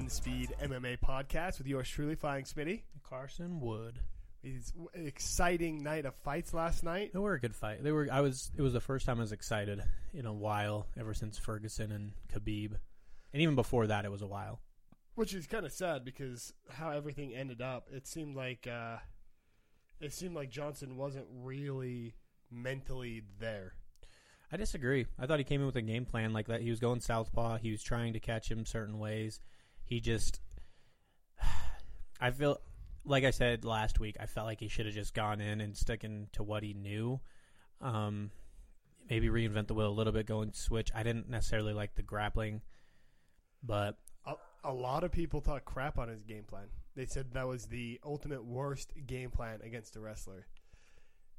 Welcome to the One Speed MMA podcast with yours truly, Flying Smitty. Carson Wood. It's an exciting night of fights last night. They were a good fight. They were. I was. It was the first time I was excited in a while, ever since Ferguson and Khabib, and even before that, it was a while. Which is kind of sad because how everything ended up. It seemed like uh, it seemed like Johnson wasn't really mentally there. I disagree. I thought he came in with a game plan like that. He was going southpaw. He was trying to catch him certain ways. He just. I feel like I said last week. I felt like he should have just gone in and sticking to what he knew. Um, maybe reinvent the wheel a little bit, going switch. I didn't necessarily like the grappling, but A, a lot of people thought crap on his game plan. They said that was the ultimate worst game plan against a wrestler,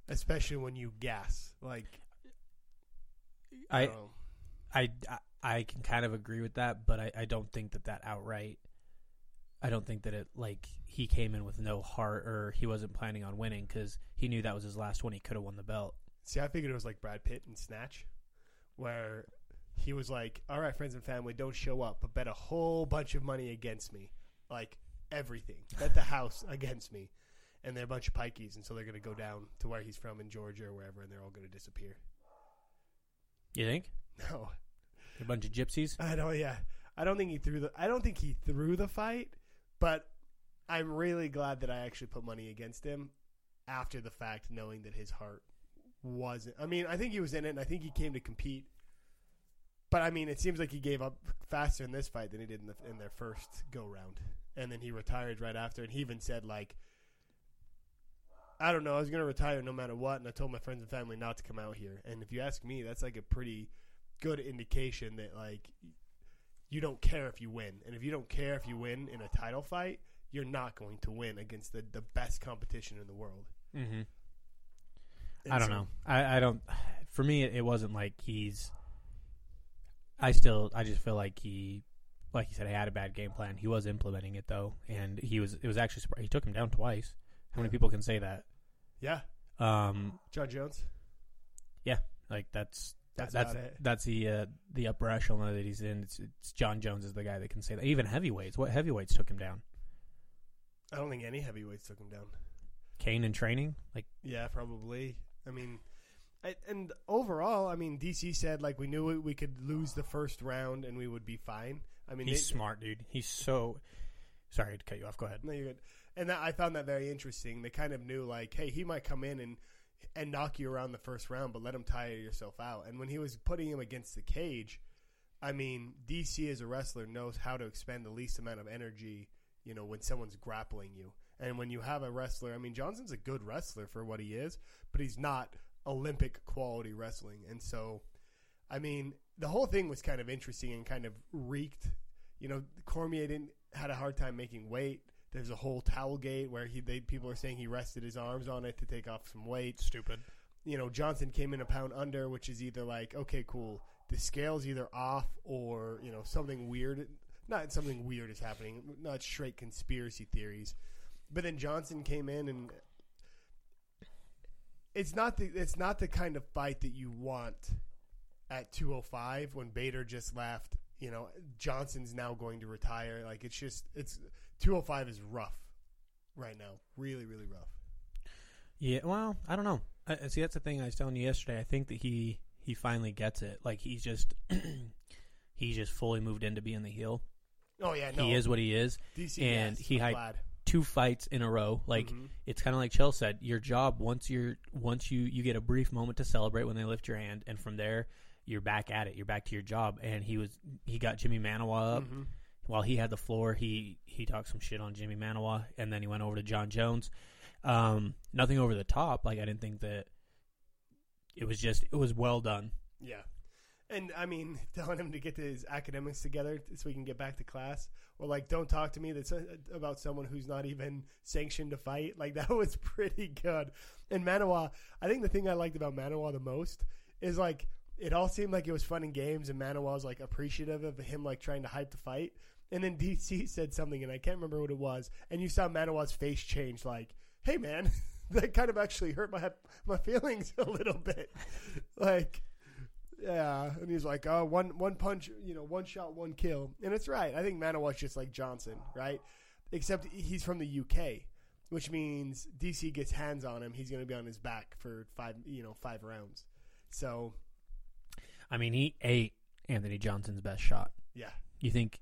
especially when you gas. Like I don't. I, I I can kind of agree with that, but I, I don't think that that outright. I don't think that it like he came in with no heart or he wasn't planning on winning because he knew that was his last one. He could have won the belt. See, I figured it was like Brad Pitt in Snatch, where he was like, "All right, friends and family, don't show up, but bet a whole bunch of money against me, like everything. Bet the house against me." And they're a bunch of pikeys, and so they're going to go down to where he's from in Georgia or wherever, and they're all going to disappear. You think No, a bunch of gypsies? I don't. Yeah, I don't think he threw the. I don't think he threw the fight, but I'm really glad that I actually put money against him after the fact, knowing that his heart wasn't. I mean, I think he was in it, and I think he came to compete. But I mean, it seems like he gave up faster in this fight than he did in, the, in their first go round, and then he retired right after. And he even said like, "I don't know, I was going to retire no matter what," and I told my friends and family not to come out here. And if you ask me, that's like a pretty good indication that like you don't care if you win, and if you don't care if you win in a title fight, you're not going to win against the the best competition in the world. Mm-hmm. I don't so- know. I, I don't. For me, it wasn't like he's. I still, I just feel like he, like you said, he had a bad game plan. He was implementing it though, and he was. It was actually he took him down twice. How many people can say that? Yeah, Um, Jon Jones. Yeah, like that's That's that's that's the uh, the upper echelon that he's in. It's, it's Jon Jones is the guy that can say that. Even heavyweights, what heavyweights took him down? I don't think any heavyweights took him down. Kane in training, like Yeah, probably. I mean, I, and overall, I mean, DC said like we knew we- could lose the first round and we would be fine. I mean, he's they- smart, dude. He's so. Sorry to cut you off. Go ahead. No, you're good. And that, I found that very interesting. They kind of knew like, hey, he might come in and and knock you around the first round, but let him tire yourself out. And when he was putting him against the cage, I mean, DC as a wrestler knows how to expend the least amount of energy. You know, when someone's grappling you, and when you have a wrestler, I mean, Johnson's a good wrestler for what he is, but he's not Olympic quality wrestling. And so, I mean, the whole thing was kind of interesting and kind of reeked. You know, Cormier didn't had a hard time making weight. There's a whole towel gate where he they, people are saying he rested his arms on it to take off some weight. Stupid. You know, Johnson came in a pound under, which is either like, okay, cool, the scale's either off or you know something weird. Not something weird is happening. Not straight conspiracy theories. But then Johnson came in and it's not the it's not the kind of fight that you want at 205 when Bader just left. You know, Johnson's now going to retire. Like it's just it's 205 is rough right now. Really, really rough. Yeah, well, I don't know. I, see, that's the thing I was telling you yesterday. I think that he he finally gets it. Like he's just he's just fully moved into being the heel. Oh yeah, no. He is what he is. DC, and yes, he I'm hyped- glad. Two fights in a row. Like Mhm. it's kind of like Chael said. Your job once you're once you you get a brief moment to celebrate when they lift your hand, and from there you're back at it. You're back to your job. And he was he got Jimi Manuwa up. Mhm. While he had the floor, he he talked some shit on Jimi Manuwa, and then he went over to Jon Jones. Um, nothing over the top. Like I didn't think that it was just it was well done. Yeah. And I mean, telling him to get his academics together so we can get back to class, or like, don't talk to me that's uh, about someone who's not even sanctioned to fight. Like that was pretty good. And Manuwa, I think the thing I liked about Manuwa the most is like it all seemed like it was fun and games, and Manuwa was like appreciative of him like trying to hype the fight. And then DC said something, and I can't remember what it was. And you saw Manuwa's face change, like, "Hey, man, that kind of actually hurt my my feelings a little bit." like, Yeah, and he's like, oh, one one punch, you know, one shot, one kill, and it's right. I think Manuwa's just like Johnson, right? Except he's from the UK, which means DC gets hands on him, he's going to be on his back for five, you know, five rounds. So, I mean, he ate Anthony Johnson's best shot. yeah, You think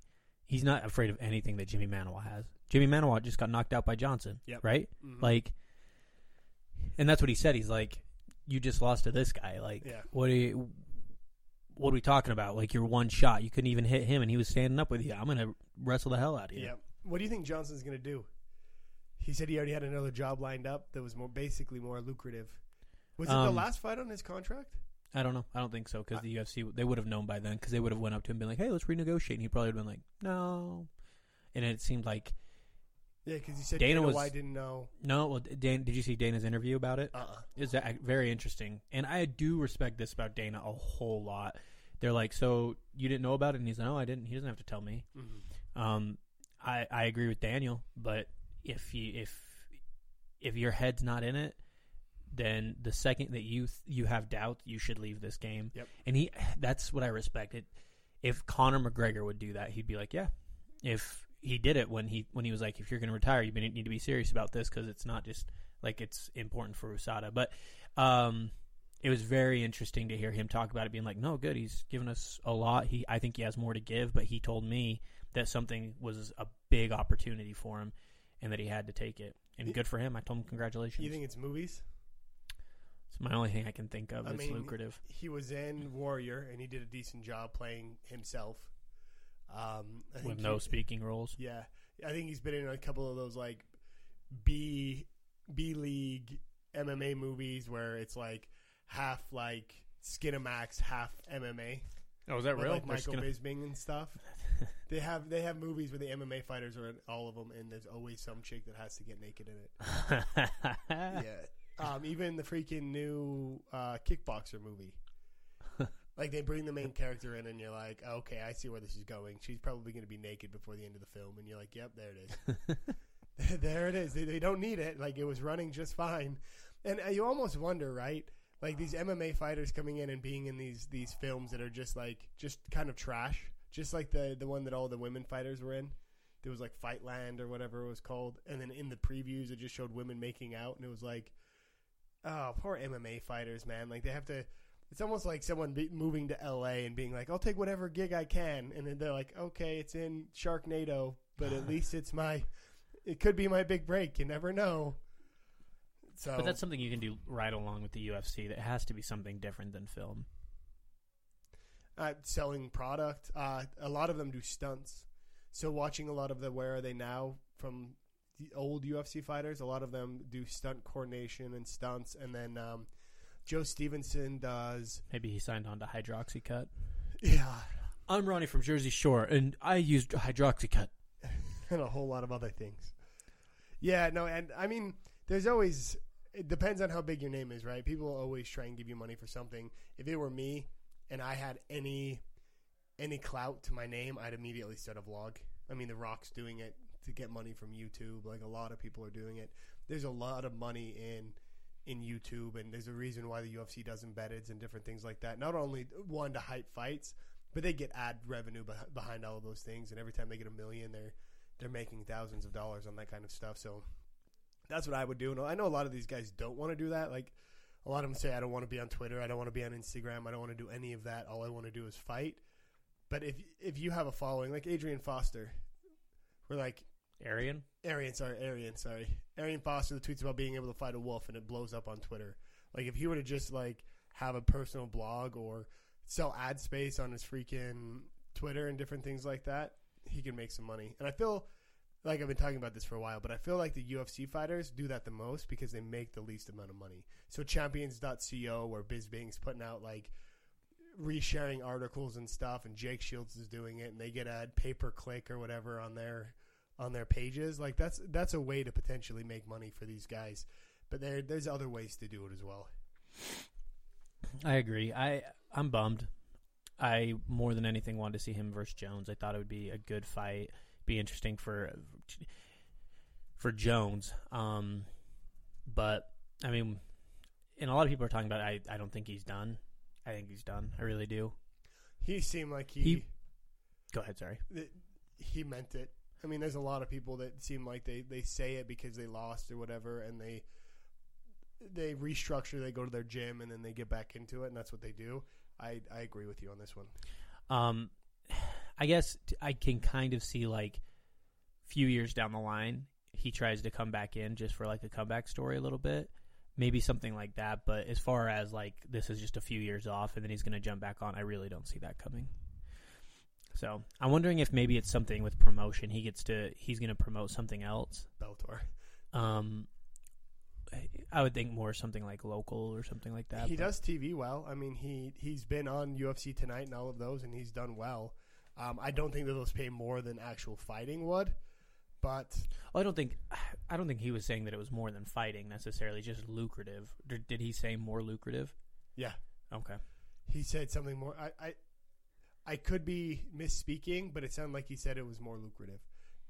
he's not afraid of anything that Jimi Manuwa has? Jimi Manuwa just got knocked out by Johnson, Yep. right? Mhm. Like, and that's what he said. He's like, "You just lost to this guy. Like, Yeah. what are you, what are we talking about? Like, you're one shot. You couldn't even hit him, and he was standing up with you. I'm gonna wrestle the hell out of you." yeah. What do you think Johnson's going to do? He said he already had another job lined up that was more basically more lucrative. Was it the Um, last fight on his contract? I don't know. I don't think so because the UFC they would have known by then because they would have went up to him and been like, "Hey, let's renegotiate." And he probably would have been like, "No." And it seemed like Yeah, because he said Dana Dana was- White didn't know. no. Well, Dan, did you see Dana's interview about it? Uh. uh is that very interesting. And I do respect this about Dana a whole lot. They're like, so you didn't know about it? And he's like, no, I didn't. He doesn't have to tell me. hmm Um, I, I agree with Daniel, but if you if if your head's not in it, then the second that you th- you have doubt, you should leave this game. Yep. And he that's what I respect. It if Conor McGregor would do that, he'd be like, yeah. If he did it when he when he was like, if you're going to retire, you need to be serious about this because it's not just like it's important for USADA. But um, it was very interesting to hear him talk about it, being like, no, good, he's given us a lot. He I think he has more to give, but he told me that something was a big opportunity for him and that he had to take it. And good for him. I told him congratulations. You think it's movies? It's my only thing I can think of. I it's mean, lucrative. He was in Warrior, and he did a decent job playing himself. Um, I think With no he- speaking roles. Yeah, I think he's been in a couple of those like B B League MMA movies where it's like half like Skinamax, half MMA. Oh, is that with, real? Like They're Michael gonna- Bisping and stuff. they have they have movies where the MMA fighters are in all of them, and there's always some chick that has to get naked in it. yeah. Um, even the freaking new uh, kickboxer movie. like they bring the main character in, and you're like, okay, I see where this is going. She's probably going to be naked before the end of the film, and you're like, yep, there it is. there it is. They, they don't need it. Like it was running just fine, and uh, you almost wonder, right? Like these MMA fighters coming in and being in these these films that are just like just kind of trash, just like the the one that all the women fighters were in. There was like Fightland or whatever it was called, and then in the previews it just showed women making out, and it was like, oh, poor MMA fighters, man. Like they have to. It's almost like someone be, moving to LA and being like, "I'll take whatever gig I can," and then they're like, "Okay, it's in Sharknado, but at least it's my. It could be my big break. You never know." So, But that's something you can do right along with the UFC. That has to be something different than film. uh, selling product. Uh, a lot of them do stunts. So watching a lot of the Where Are They Now from old UFC fighters, a lot of them do stunt coordination and stunts, and then um, Joe Stevenson does. Maybe he signed on to Hydroxycut. Yeah, I'm Ronnie from Jersey Shore, and I used Hydroxycut. and a whole lot of other things. Yeah, no, and I mean, there's always. It depends on how big your name is, right? People always try and give you money for something. If it were me, and I had any any clout to my name, I'd immediately start a vlog. I mean, The Rock's doing it to get money from YouTube. Like a lot of people are doing it. There's a lot of money in in YouTube, and there's a reason why the UFC does embeddeds and different things like that. Not only one to hype fights, but they get ad revenue behind all of those things. And every time they get a million, they're they're making thousands of dollars on that kind of stuff. So that's what I would do. And I know a lot of these guys don't want to do that. Like a lot of them say, I don't want to be on Twitter. I don't want to be on Instagram. I don't want to do any of that. All I want to do is fight. But if if you have a following, like Adrian Foster, we're like Arian? Arian, sorry, Arian, sorry, Arian Foster tweets about being able to fight a wolf and it blows up on Twitter. Like if he were to just like have a personal blog or sell ad space on his freaking Twitter and different things like that, he can make some money. And I feel like I've been talking about this for a while, but I feel like the UFC fighters do that the most because they make the least amount of money. So champions.co where Bisping's putting out like resharing articles and stuff and Jake Shields is doing it and they get a pay per click or whatever on their on their pages. Like that's that's a way to potentially make money for these guys. But there there's other ways to do it as well. I agree. I I'm bummed. I more than anything wanted to see him versus Jones. I thought it would be a good fight, be interesting for for Jones. Um, but I mean, and a lot of people are talking about. I I don't think he's done. I think he's done. I really do. He seemed like he He- Go ahead. Sorry. he meant it. I mean, there's a lot of people that seem like they, they say it because they lost or whatever, and they they restructure. They go to their gym and then they get back into it, and that's what they do. I I agree with you on this one. Um, I guess I can kind of see like few years down the line, he tries to come back in just for like a comeback story a little bit, maybe something like that. But as far as like this is just a few years off and then he's going to jump back on, I really don't see that coming. So I'm wondering if maybe it's something with promotion. He gets to he's going to promote something else. Bellator. Um, I would think more something like local or something like that. he but- does TV well. I mean, he he's been on UFC tonight and all of those, and he's done well. Um, I don't think that those pay more than actual fighting would, but Well, I don't think I don't think he was saying that it was more than fighting necessarily, just lucrative. Did, did he say more lucrative? yeah, Okay. he said something more. I, I I could be misspeaking, but it sounded like he said it was more lucrative,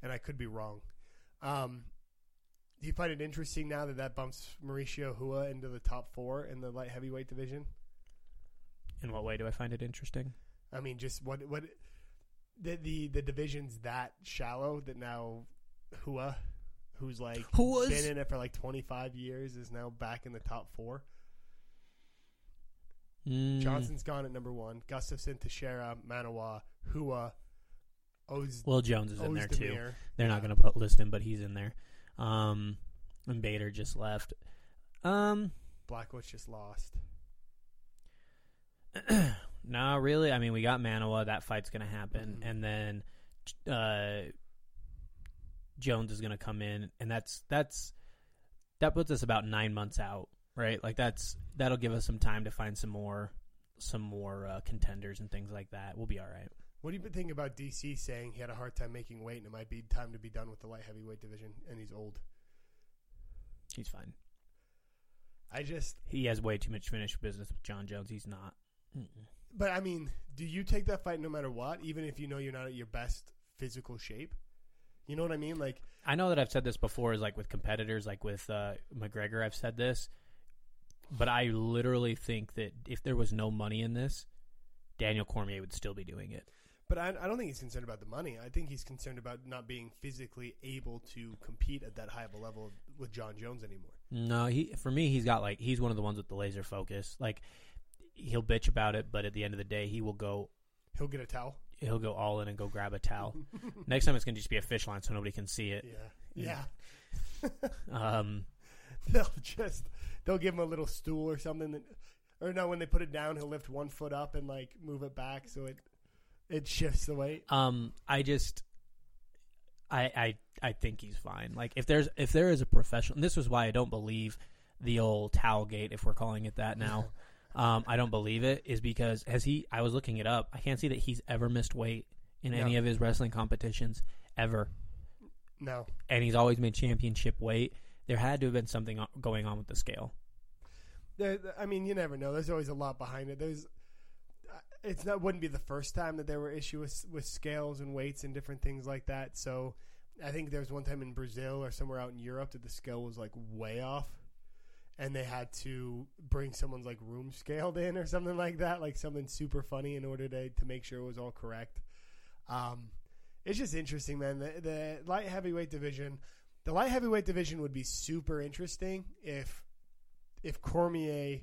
and I could be wrong. Um, do you find it interesting now that that bumps Mauricio Rua into the top four in the light heavyweight division? In what way do I find it interesting? I mean, just what what the the the division's that shallow that now Rua, who's like Who been in it for like twenty five years, is now back in the top four. Mm, Johnson's gone at number one. Gustafsson, Teixeira, Manuwa, Rua, Oz, Will Jones is in there too. They're not going to put list him, but he's in there. Um, and Bader just left. Um, Blackwood's just lost. no, really. I mean, we got Manuwa. That fight's going to happen, Mhm. and then uh, Jones is going to come in, and that's that's that puts us about nine months out, right? Like that's that'll give us some time to find some more some more uh, contenders and things like that. We'll be all right. What do you think about DC saying he had a hard time making weight and it might be time to be done with the light heavyweight division and he's old? He's fine. I just, He has way too much finished business with Jon Jones. He's not. Mm-mm. but I mean, do you take that fight no matter what, even if you know you're not at your best physical shape? You know what I mean? Like, I know that I've said this before, is like with competitors, like with uh, McGregor. I've said this, but I literally think that if there was no money in this, Daniel Cormier would still be doing it. but I, I don't think he's concerned about the money. I think he's concerned about not being physically able to compete at that high of a level with Jon Jones anymore. No, he for me, he's got like he's one of the ones with the laser focus. Like he'll bitch about it, but at the end of the day, he will go. He'll get a towel. He'll go all in and go grab a towel. Next time, it's gonna just be a fish line so nobody can see it. Yeah, yeah. Um, they'll just they'll give him a little stool or something that, or no when they put it down he'll lift one foot up and like move it back so it it shifts the weight Um, I just, I, I, I think he's fine. Like if there's if there is a professional, and this was why I don't believe the old towel gate, if we're calling it that now. um, I don't believe it is because has he? I was looking it up. I can't see that he's ever missed weight in any No. of his wrestling competitions ever, no and he's always made championship weight. There had to have been something going on with the scale. i mean you never know there's always a lot behind it there's uh, it's not wouldn't be the first time that there were issues with, with scales and weights and different things like that so i think there was one time in brazil or somewhere out in europe that the scale was like way off and they had to bring someone's like room scaled in or something like that, like something super funny in order to to make sure it was all correct. Um, it's just interesting, man. The, the light heavyweight division, the light heavyweight division would be super interesting if if Cormier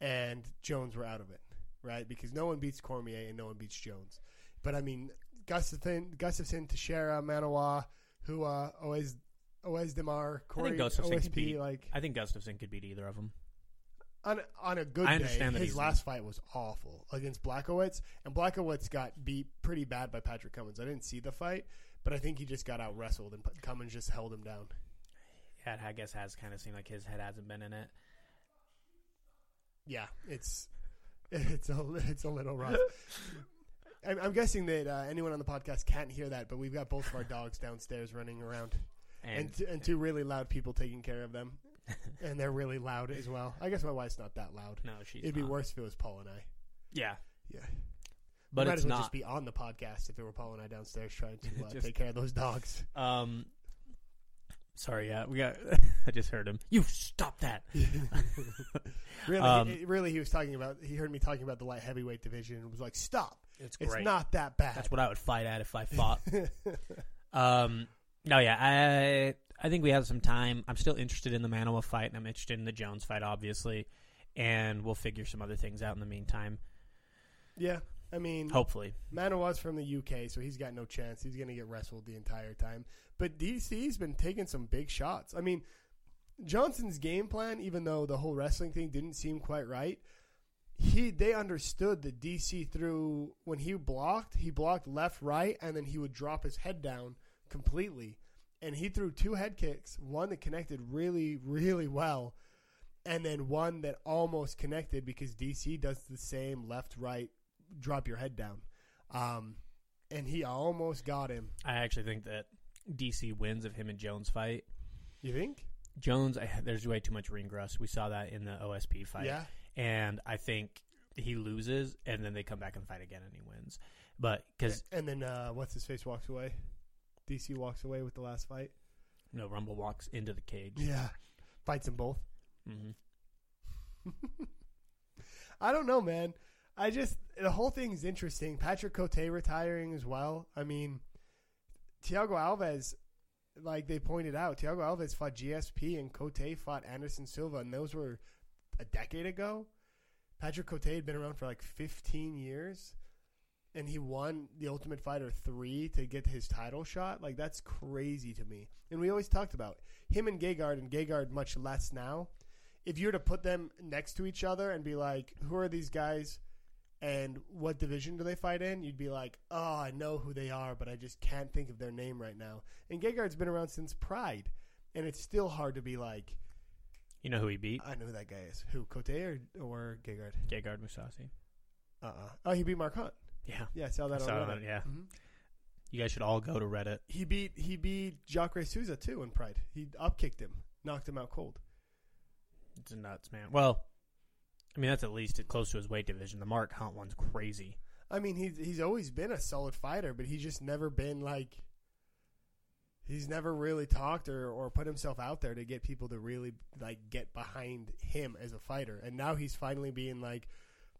and Jones were out of it, right? Because no one beats Cormier and no one beats Jones. But I mean, Gustafsson, Gustafsson, Teixeira, Manuwa, who uh, always. Oez Demar, Corey, Gustafsson could OSP, beat- like I think Gustafsson could beat either of them. on on a good I day, his last fight was awful against Blachowicz, and Blachowicz got beat pretty bad by Patrick Cummins. I didn't see the fight, but I think he just got out wrestled, and Cummins just held him down. Yeah, I guess has kind of seemed like his head hasn't been in it. Yeah, it's it's a it's a little rough. I'm, I'm guessing that uh, anyone on the podcast can't hear that, but we've got both of our dogs downstairs running around, and And, t- and two really loud people taking care of them, and they're really loud as well. I guess my wife's not that loud. no, she's It'd be worse if it was Paul and I. Yeah, Yeah. But might it's as well not. just be on the podcast if it were Paul and I downstairs trying to uh, Just- take care of those dogs. Um, Sorry, yeah, we got. I just heard him. You stop that. really, Um, he, really, he was talking about. He heard me talking about the light heavyweight division and was like, "Stop! It's It's not that bad." That's what I would fight at if I fought. um, no, yeah, I I think we have some time. I'm still interested in the Manuwa fight, and I'm interested in the Jones fight, obviously, and we'll figure some other things out in the meantime. yeah, I mean, Hopefully, Manuwa's from the UK, so he's got no chance. He's going to get wrestled the entire time. But DC's been taking some big shots. I mean, Johnson's game plan, even though the whole wrestling thing didn't seem quite right, he they understood that DC threw when he blocked, he blocked left, right, and then he would drop his head down completely. And he threw two head kicks, one that connected really, really well, and then one that almost connected because DC does the same left, right, drop your head down. Um, and he almost got him. I actually think that DC wins of him and Jones fight. You think? Jones, I, there's way too much ring rust. We saw that in the OSP fight. Yeah. and I think he loses, and then they come back and fight again, and he wins. But because And then uh, what's his face walks away. DC walks away with the last fight. no Rumble walks into the cage. Yeah, fights them both. Mm-hmm. I don't know, man. I just the whole thing's interesting. Patrick Cote retiring as well. I mean, Thiago Alves, like they pointed out, Thiago Alves fought GSP and Cote fought Anderson Silva, and those were a decade ago. Patrick Cote had been around for like 15 years, and he won the Ultimate Fighter three to get his title shot. Like that's crazy to me. And we always talked about him and Gegard, and Gegard much less now. If you were to put them next to each other and be like, "Who are these guys?" And what division do they fight in? You'd be like, "Oh, I know who they are, but I just can't think of their name right now." And Gegard's been around since Pride, and it's still hard to be like, You know who he beat? "I know who that guy is." Who, Cote or, or Gegard? Gegard Mousasi. Uh uh Oh, he beat Mark Hunt. Yeah, Yeah, I saw that I on saw Reddit. that, yeah. Mhm. you guys should all go to Reddit. He beat he beat Jacare Souza too in Pride. He upkicked him, knocked him out cold. It's nuts, man. Well, I mean that's at least close to his weight division. The Mark Hunt one's crazy. I mean, he's he's always been a solid fighter, but he's just never been like. He's never really talked or, or put himself out there to get people to really like get behind him as a fighter. And now he's finally being like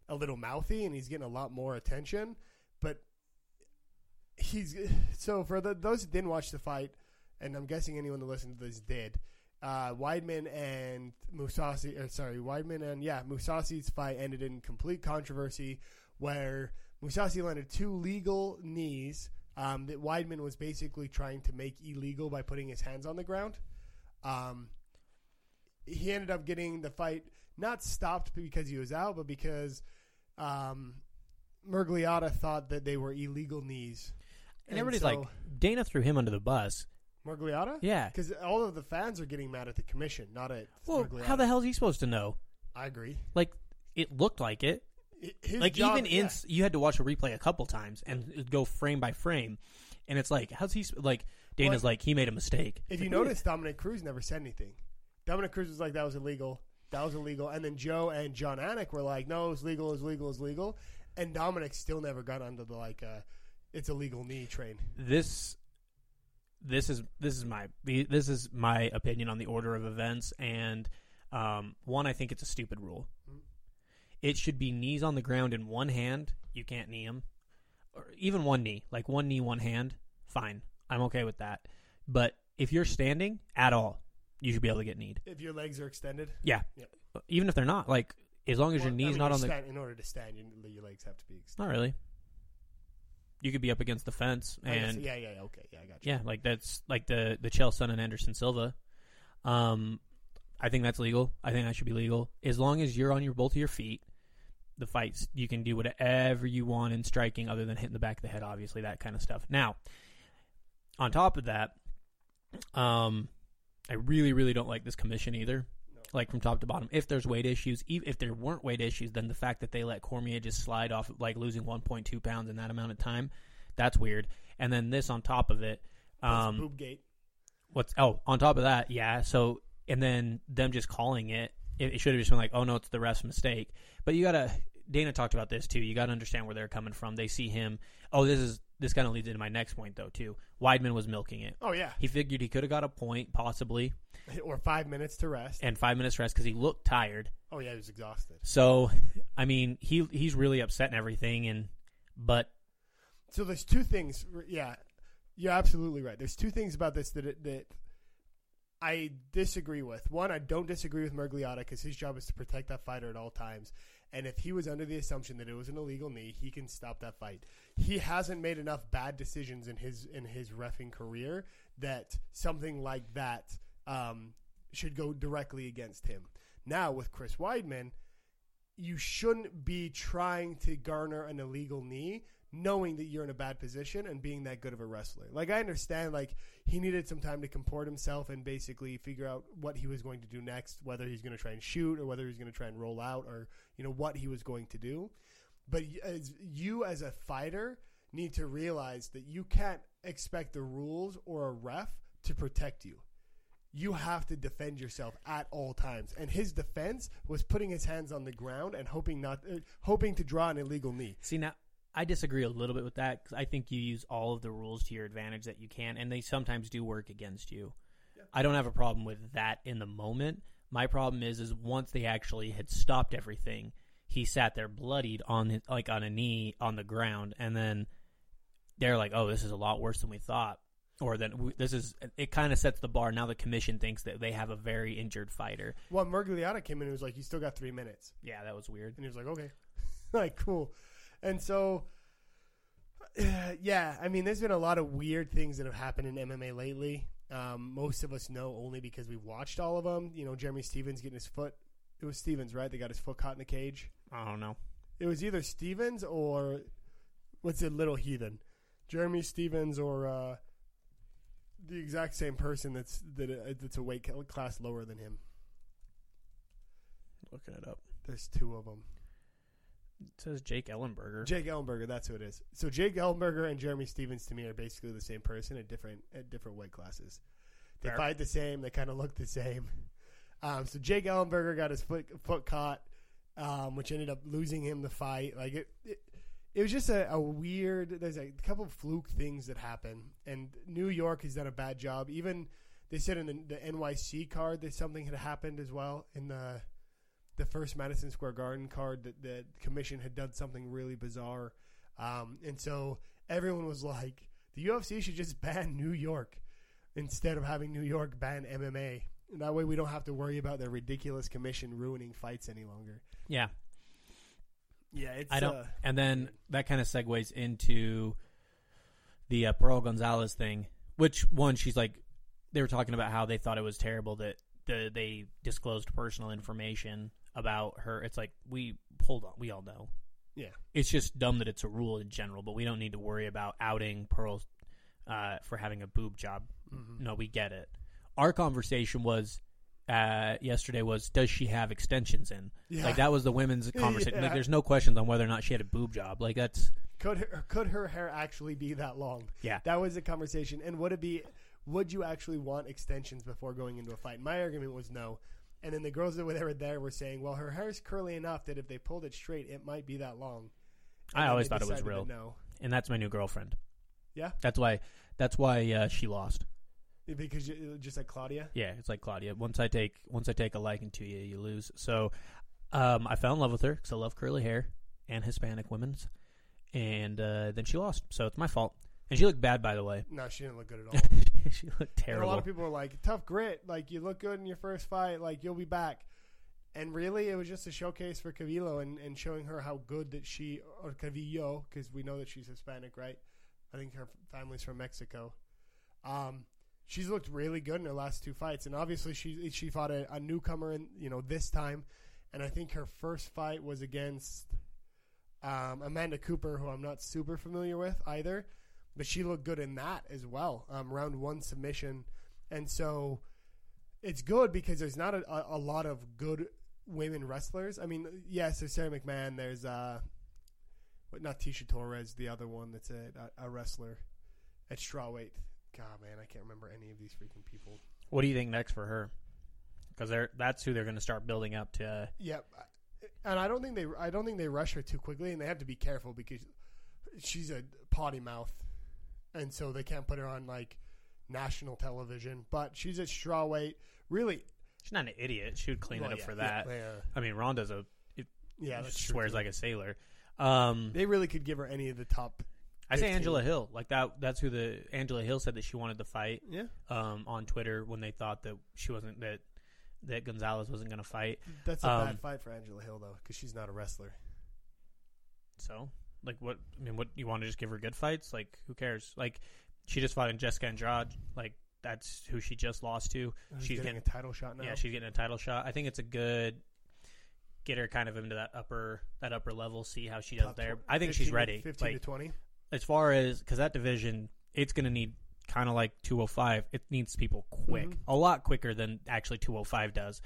a little mouthy and he's getting a lot more attention. But he's so for the, those who didn't watch the fight, and I'm guessing anyone that listened to this did. Uh, Weidman and Mousasi, or sorry, Weidman and yeah, Mousasi's fight ended in complete controversy, where Mousasi landed two legal knees um, that Weidman was basically trying to make illegal by putting his hands on the ground. Um, he ended up getting the fight not stopped because he was out, but because um, Miragliotta thought that they were illegal knees. And everybody's like, Dana threw him under the bus. Miragliotta? Yeah. Because all of the fans are getting mad at the commission, not at Well, how the hell is he supposed to know? I agree. Like, it looked like it. His like job- even in you had to watch a replay a couple times and go frame by frame, and it's like, how's he like? Dana's like he made a mistake. If you notice, Dominick Cruz never said anything. Dominick Cruz was like, "That was illegal. That was illegal." And then Joe and Jon Anik were like, "No, it's legal. It's legal. It's legal." And Dominick still never got onto the like, uh, "It's a legal knee" train. this this is this is my this is my opinion on the order of events and um, one I think it's a stupid rule. It should be knees on the ground in one hand. You can't knee them, or even one knee, like one knee, one hand. Fine, I'm okay with that. But if you're standing at all, you should be able to get kneed. If your legs are extended, Yeah, Yeah. even if they're not. Like as long as Well, your I knees mean, not on the. stand, in order to stand, you, your legs have to be extended. Not really. You could be up against the fence guess- and yeah, yeah, yeah, okay, yeah, I got you. Yeah, like that's like the the Chael Sonnen and Anderson Silva. Um, I think that's legal. I think that should be legal as long as you're on your both of your feet. The fights you can do whatever you want in striking, other than hitting the back of the head. Obviously, that kind of stuff. Now, on top of that, um, I really, really don't like this commission either. Like from top to bottom. If there's weight issues, even if there weren't weight issues, then the fact that they let Cormier just slide off, like losing 1.2 pounds in that amount of time, that's weird. And then this on top of it, um, boob gate. what's oh on top of that yeah so and then them just calling it it, it should have just been like oh no it's the ref's mistake but you gotta dana talked about this too you gotta understand where they're coming from they see him oh this is this kind of leads into my next point though too. Weidman was milking it. Oh yeah, He figured he could have got a point possibly or five minutes to rest. and five minutes rest because he looked tired. oh yeah, he was exhausted. So, I mean, he he's really upset and everything, and but So there's two things. Yeah, you're absolutely right. There's two things about this that it, that I disagree with. One, I don't disagree with Miragliotta because his job is to protect that fighter at all times. And if he was under the assumption that it was an illegal knee, he can stop that fight. He hasn't made enough bad decisions in his in his refing career that something like that um, should go directly against him. Now with Chris Weidman, you shouldn't be trying to garner an illegal knee knowing that you're in a bad position and being that good of a wrestler. Like I understand like he needed some time to comport himself and basically figure out what he was going to do next, whether he's going to try and shoot or whether he's going to try and roll out or you know what he was going to do. But as you as a fighter need to realize that you can't expect the rules or a ref to protect you you have to defend yourself at all times. And his defense was putting his hands on the ground and hoping not, uh, hoping to draw an illegal knee. see now. I disagree a little bit with that because I think you use all of the rules to your advantage that you can, and they sometimes do work against you. I don't have a problem with that in the moment. My problem is, is once they actually had stopped everything, he sat there bloodied on his, like on a knee on the ground, and then they're like, "Oh, this is a lot worse than we thought," or that we, this is. It kind of sets the bar. Now the commission thinks that they have a very injured fighter. Well, Miragliotta came in and was like, "You still got three minutes," Yeah, that was weird. and he was like, "Okay, like cool." And so, yeah, I mean, there's been a lot of weird things that have happened in MMA lately. Um, most of us know only because we've watched all of them. You know, Jeremy Stephens getting his foot. It was Stephens, right? They got his foot caught in the cage. I don't know. It was either Stephens or what's it, Little Heathen, Jeremy Stephens or uh, the exact same person that's that uh, that's a weight class lower than him. Looking it up. There's two of them. It says Jake Ellenberger. Jake Ellenberger, that's who it is. So Jake Ellenberger and Jeremy Stephens to me are basically the same person at different at different weight classes. They Fair. fight the same. They kind of look the same. Um, so Jake Ellenberger got his foot foot caught, um, which ended up losing him the fight. Like it, it, it was just a, a weird. There's a couple of fluke things that happen, and New York has done a bad job. Even they said in the, the NYC card that something had happened as well in the the first Madison Square Garden card that the commission had done something really bizarre, um, and so everyone was like, the UFC should just ban New York instead of having New York ban MMA. And that way, we don't have to worry about their ridiculous commission ruining fights any longer. Yeah. Yeah, it's. I don't. Uh, and then that kind of segues into the uh, Pearl Gonzalez thing. Which one? She's like, they were talking about how they thought it was terrible that the, they disclosed personal information about her. It's like we hold on, we all know. Yeah. it's just dumb that it's a rule in general, but we don't need to worry about outing Pearl uh, for having a boob job. mhm. No, we get it. Our conversation was uh, yesterday was does she have extensions in? Yeah. Like that was the women's conversation. Yeah. Like there's no questions on whether or not she had a boob job. Like that's Could her, could her hair actually be that long? yeah. That was the conversation. And would it be? Would you actually want extensions before going into a fight? My argument was no. And then the girls that were there, were saying, "Well, her hair's curly enough that if they pulled it straight, it might be that long." And I always thought it was real. No, and that's my new girlfriend. Yeah? that's why. That's why uh, she lost. Because you, just like Claudia. Yeah, it's like Claudia. Once I take once I take a liking to you, you lose. So, um, I fell in love with her because I love curly hair and Hispanic women's, and uh, then she lost. So it's my fault. And she looked bad, by the way. No, she didn't look good at all. she looked And a lot of people were like, "Tough grit, like you look good in your first fight, like you'll be back." And really, it was just a showcase for Calvillo and, and showing her how good that she or Calvillo, because we know that she's Hispanic, right? I think her family's from Mexico. Um, she's looked really good in her last two fights, and obviously she she fought a, a newcomer in you know this time, and I think her first fight was against um, Amanda Cooper, who I'm not super familiar with either, but she looked good in that as well. Um, round one submission, and so it's good because there's not a, a, a lot of good women wrestlers. I mean, yes, there's Sarah McMahon. There's uh, what not Tecia Torres, the other one that's a, a, a wrestler at strawweight. God, man, I can't remember any of these freaking people. What do you think next for her? Because they're that's who they're going to start building up to. Uh, Yep, and I don't think they I don't think they rush her too quickly, and they have to be careful because she's a potty mouth. and so they can't put her on like national television. But she's at strawweight. Really, She's not an idiot. She would clean well, it up yeah, for that. Yeah, I mean, Ronda's a yeah, that's swears like a sailor. Um, They really could give her any of the top. I say 15. Angela Hill. Like that. That's who the Angela Hill said that she wanted to fight Yeah, um, on Twitter when they thought that she wasn't that that Gonzalez wasn't going to fight. that's a Um, bad fight for Angela Hill though, because she's not a wrestler. So, like, what? I mean, what you want to just give her good fights? Like, who cares? Like, she just fought in Jessica Andrade. Like, that's who she just lost to. Who's She's getting, getting- a title shot now. Yeah, she's getting a title shot. I think it's a good get her kind of into that upper that upper level. See how she does Top there. I think 15 she's ready. Fifteen Like to twenty. As far as because that division, it's going to need kind of like 205. It needs people quick, Mhm. a lot quicker than actually 205 does,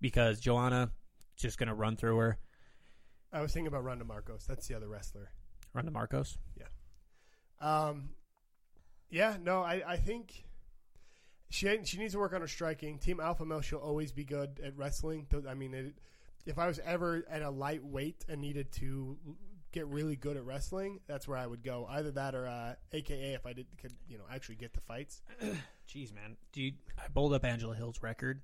because Joanna just going to run through her. I was thinking about Randa Markos. That's the other wrestler. Randa Markos. Yeah. Um, yeah, no, I, I think she she needs to work on her striking. Team Alpha Male, she'll always be good at wrestling. I mean, it, if I was ever at a lightweight and needed to get really good at wrestling, that's where I would go. Either that or uh, AKA if I did could you know actually get the fights. Jeez, man. Do you, I pulled up Angela Hill's record,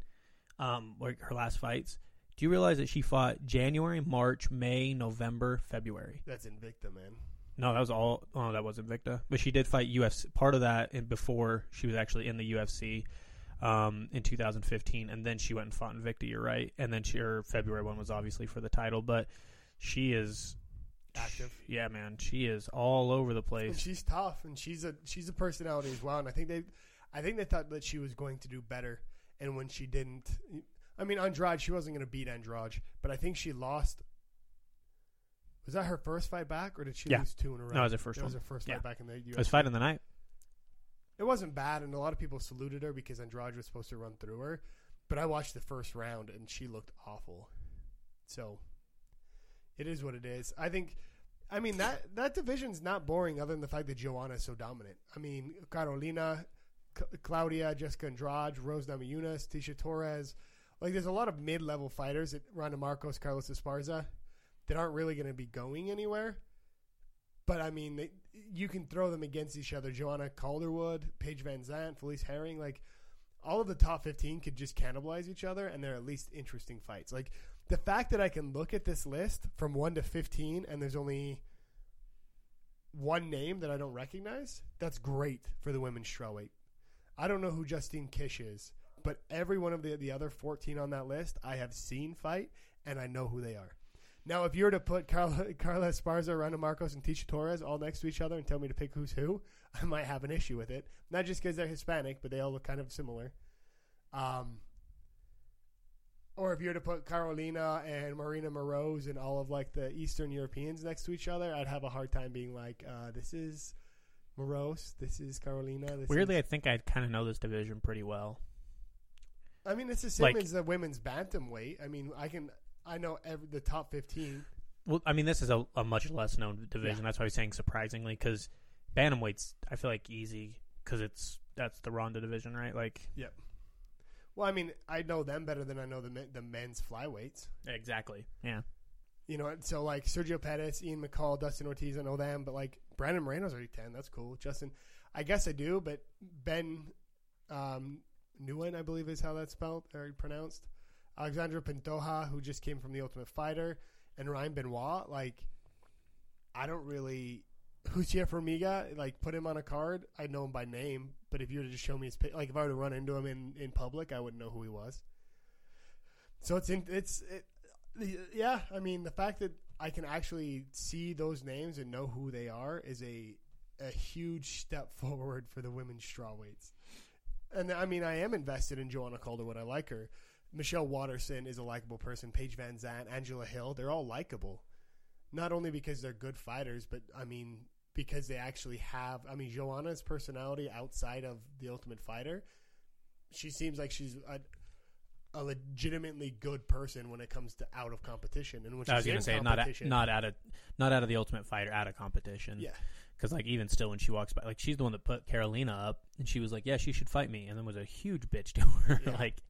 um, like her last fights. Do you realize that she fought January, March, May, November, February? That's Invicta, man. No, that was all. Oh, that was Invicta, but she did fight UFC. Part of that in before she was actually in the UFC um, in 2015, and then she went and fought Invicta. You're right, and then she, her February one was obviously for the title, but she is Active. Yeah, man, she is all over the And place. she's tough, and she's a she's a personality as well. And I think they, I think they thought that she was going to do better, and when she didn't, I mean Andrade, she wasn't going to beat Andrade, but I think she lost. Was that her first fight back, or did she Yeah. lose two in a row? No, it was her first It was her first Yeah. fight back in the U.S. It was fight in the night. It wasn't bad, and a lot of people saluted her because Andrade was supposed to run through her. But I watched the first round, and she looked awful. So it is what it is. I think. I mean that that division's not boring, other than the fact that Joanna is so dominant. I mean Carolina, C- Claudia, Jessica Andrade, Rose Namajunas, Tecia Torres. Like there's a lot of mid-level fighters at Randa Markos, Carlos Esparza, that aren't really going to be going anywhere. But I mean, they, you can throw them against each other. Joanna Calderwood, Paige Van Zant, Felice Herrig, like all of the top 15 could just cannibalize each other, and they're at least interesting fights. Like the fact that I can look at this list from 1 to 15 and there's only one name that I don't recognize, that's great for the women's strawweight. I don't know who Justine Kish is, but every one of the, the other 14 on that list I have seen fight, and I know who they are. Now, if you were to put Carla, Carla Esparza, Randa Markos, and Tecia Torres all next to each other and tell me to pick who's who, I might have an issue with it. Not just because they're Hispanic, but they all look kind of similar. Um, or if you were to put Carolina and Marina Moroz and all of like the Eastern Europeans next to each other, I'd have a hard time being like, uh, this is Moroz, this is Carolina. This Weirdly, is... I think I kind of know this division pretty well. I mean, it's the same like- as the women's bantamweight. I mean, I can, I know every, the top fifteen. Well, I mean, this is a, a much less known division. That's why I was saying surprisingly because bantamweight's I feel like easy because it's that's the Ronda division, right? Like Well, I mean, I know them better than I know the men, the men's flyweights. exactly, yeah. You know, so like Sergio Pettis, Ian McCall, Dustin Ortiz, I know them, but like Brandon Moreno's already ten. That's cool. Justin, I guess I do, but Ben um, Nguyen, I believe is how that's spelled or pronounced. Alexandre Pantoja, who just came from the Ultimate Fighter, and Ryan Benoit. Like, I don't really. Jussier Formiga, like put him on a card. I know him by name, but if you were to just show me his, like if I were to run into him in, in public, I wouldn't know who he was. So it's in, it's it, yeah. I mean, the fact that I can actually see those names and know who they are is a a huge step forward for the women's strawweights. And I mean, I am invested in Joanna Calderwood. I like her. Michelle Waterson is a likable person. Paige Van Zant, Angela Hill, they're all likable. Not only because they're good fighters, but I mean because they actually have. I mean, Joanna's personality outside of the Ultimate Fighter, she seems like she's a, a legitimately good person when it comes to out of competition. And when I was gonna in say not at, not out of not out of the Ultimate Fighter, out of competition. yeah, because like even still when she walks by, like she's the one that put Carolina up, and she was like, "Yeah, she should fight me," and then was a huge bitch to her. Yeah. like,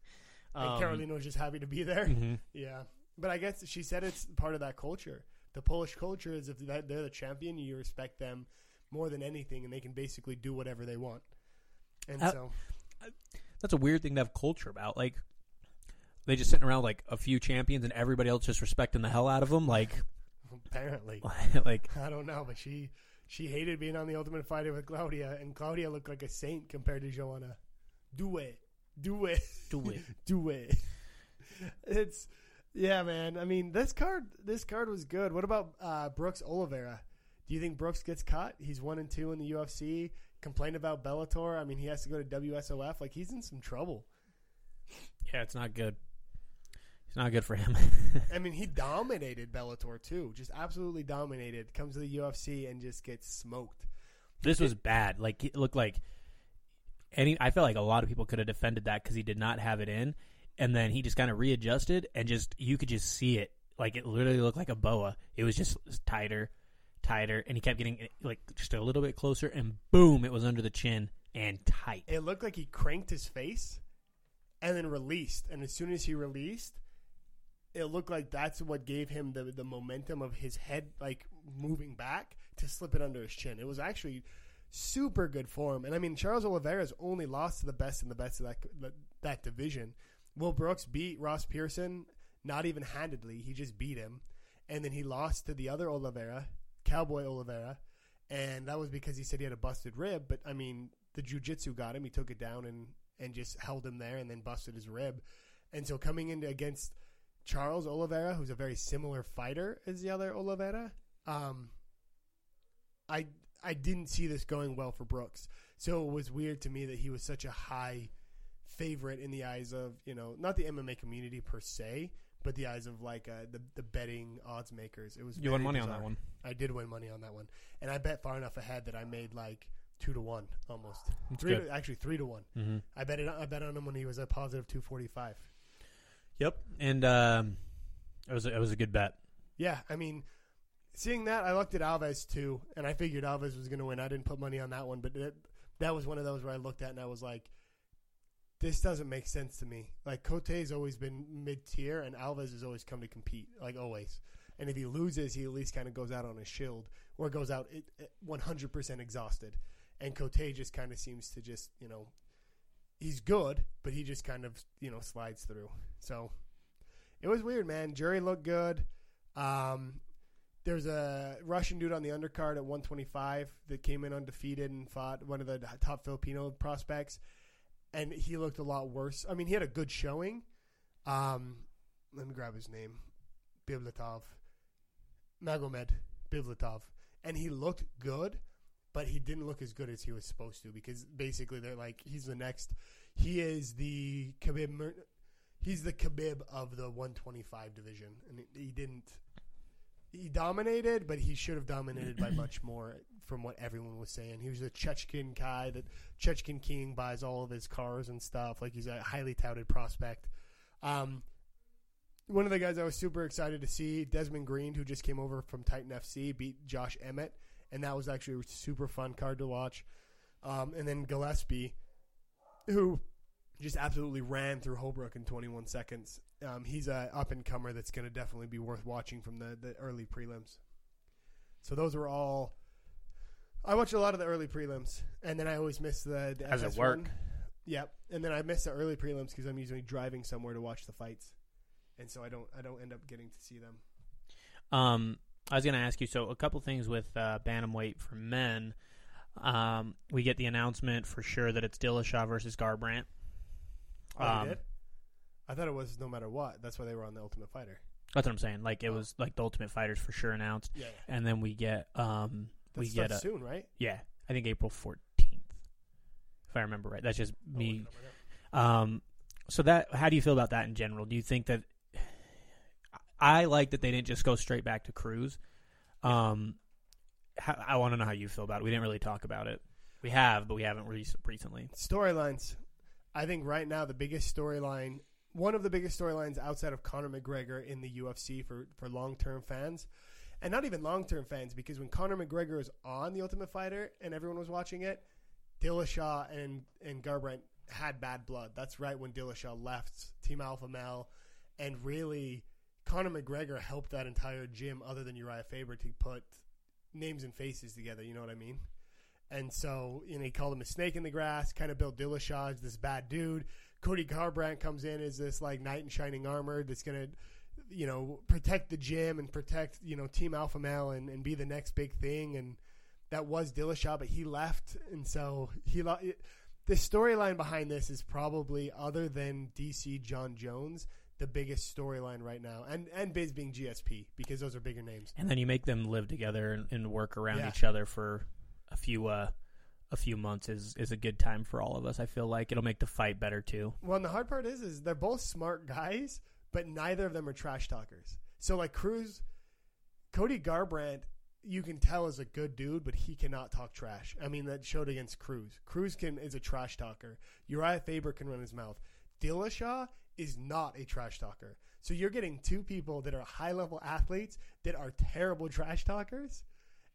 and um, Carolina was just happy to be there. mhm. Yeah, but I guess she said it's part of that culture. The Polish culture is if they're the champion, you respect them more than anything, and they can basically do whatever they want. And Uh, so, That's a weird thing to have culture about. Like they just sitting around like a few champions and everybody else just respecting the hell out of them. Like, apparently, like I don't know, but she she hated being on the Ultimate Fighter with Claudia, and Claudia looked like a saint compared to Joanna. Do it, do it, do it. do it. It's yeah, man. I mean, this card this card was good. What about uh, Brooks Oliveira? Do you think Brooks gets cut? He's one and two in the UFC. Complained about Bellator. I mean, he has to go to WSOF. Like he's in some trouble. Yeah, it's not good. It's not good for him. I mean, he dominated Bellator too. Just absolutely dominated. Comes to the UFC and just gets smoked. this was bad. Like it looked like any. I felt like a lot of people could have defended that because he did not have it in, and then he just kind of readjusted and just you could just see it. Like it literally looked like a boa. It was just tighter, tighter, and he kept getting like just a little bit closer, and boom, it was under the chin and tight. It looked like he cranked his face and then released. And as soon as he released, it looked like that's what gave him the the momentum of his head like moving back to slip it under his chin. It was actually super good form. And I mean, Charles Oliveira's only lost to the best in the best of that that, that division. Will Brooks beat Ross Pearson not even handedly. He just beat him. And then he lost to the other Oliveira, Cowboy Oliveira, and that was because he said he had a busted rib, but I mean, the jiu-jitsu got him. He took it down and and just held him there and then busted his rib. And so coming into against Charles Oliveira, who's a very similar fighter as the other Oliveira, um, I I didn't see this going well for Brooks. So it was weird to me that he was such a high favorite in the eyes of you know not the MMA community per se, but the eyes of like uh, the the betting odds makers. It was You won money on that one. I did win money on that one, and I bet far enough ahead that I made like two to one almost. That's three to, actually three to one. Mm-hmm. I bet it. I bet on him when he was a positive two forty five. Yep, and um, it was a, it was a good bet. Yeah, I mean, seeing that, I looked at Alves too, and I figured Alves was going to win. I didn't put money on that one, but it, that was one of those where I looked at and I was like, "This doesn't make sense to me." Like Cote's always been mid tier, and Alves has always come to compete, like always. And if he loses, he at least kind of goes out on a shield, or goes out one hundred percent exhausted. And Cote just kind of seems to just, you know, he's good, but he just kind of, you know, slides through. So it was weird, man. Jury looked good. Um, there's a Russian dude on the undercard at 125 that came in undefeated and fought one of the top Filipino prospects, and he looked a lot worse. I mean, he had a good showing. Um, let me grab his name, Bibulatov, Magomed Bibulatov, and he looked good, but he didn't look as good as he was supposed to because basically they're like he's the next. He is the Khabib. He's the Khabib of the 125 division, and he- he didn't he dominated, but he should have dominated by much more from what everyone was saying. He was a Chechkin guy that Chechkin King buys all of his cars and stuff. Like he's a highly touted prospect. Um, one of the guys I was super excited to see, Desmond Green, who just came over from Titan FC, beat Josh Emmett, and that was actually a super fun card to watch. Um, and then Gillespie, who just absolutely ran through Holbrook in 21 seconds. Um, he's a up and comer that's going to definitely be worth watching from the, the early prelims. So those were all. I watch a lot of the early prelims, and then I always miss the, the How's it FS1. work? Yep, and then I miss the early prelims because I'm usually driving somewhere to watch the fights, and so I don't I don't end up getting to see them. Um, I was going to ask you. So a couple things with uh, bantamweight for men. Um, we get the announcement for sure that it's Dillashaw versus Garbrandt. Oh, Um, did? I thought it was no matter what. That's why they were on the Ultimate Fighter. That's what I'm saying. Like it Oh. was like the Ultimate Fighters for sure announced, Yeah, and then we get um that we get a soon, right? yeah I think April 14th if I remember right. That's just me look it up right. Um, so that how do you feel about that in general? Do you think that I like that they didn't just go straight back to Cruz? Um, how, I want to know how you feel about it. We didn't really talk about it. We have, but we haven't re- recently. Storylines. I think right now the biggest storyline, one of the biggest storylines outside of Conor McGregor in the UFC for, for long term fans, and not even long term fans, because when Conor McGregor was on The Ultimate Fighter and everyone was watching it, Dillashaw and, and Garbrandt had bad blood. That's right when Dillashaw left Team Alpha Male, and really Conor McGregor helped that entire gym, other than Uriah Faber, to put names and faces together. You know what I mean? And so, you know, he called him a snake in the grass, kind of built Dillashaw as this bad dude. Cody Garbrandt comes in as this like knight in shining armor that's going to, you know, protect the gym and protect, you know, Team Alpha Male and, and be the next big thing. And that was Dillashaw, but he left. And so he, lo- the storyline behind this is probably, other than DC Jon Jones, the biggest storyline right now. And, and Bisping GSP because those are bigger names. And then you make them live together and, and work around Yeah. each other for a few uh, a few months is is a good time for all of us. I feel like it'll make the fight better too. Well, and the hard part is, is they're both smart guys, but neither of them are trash talkers. So, like Cruz, Cody Garbrandt, you can tell is a good dude, but he cannot talk trash. I mean, that showed against Cruz. Cruz can is a trash talker. Uriah Faber can run his mouth. Dillashaw is not a trash talker. So you're getting two people that are high level athletes that are terrible trash talkers,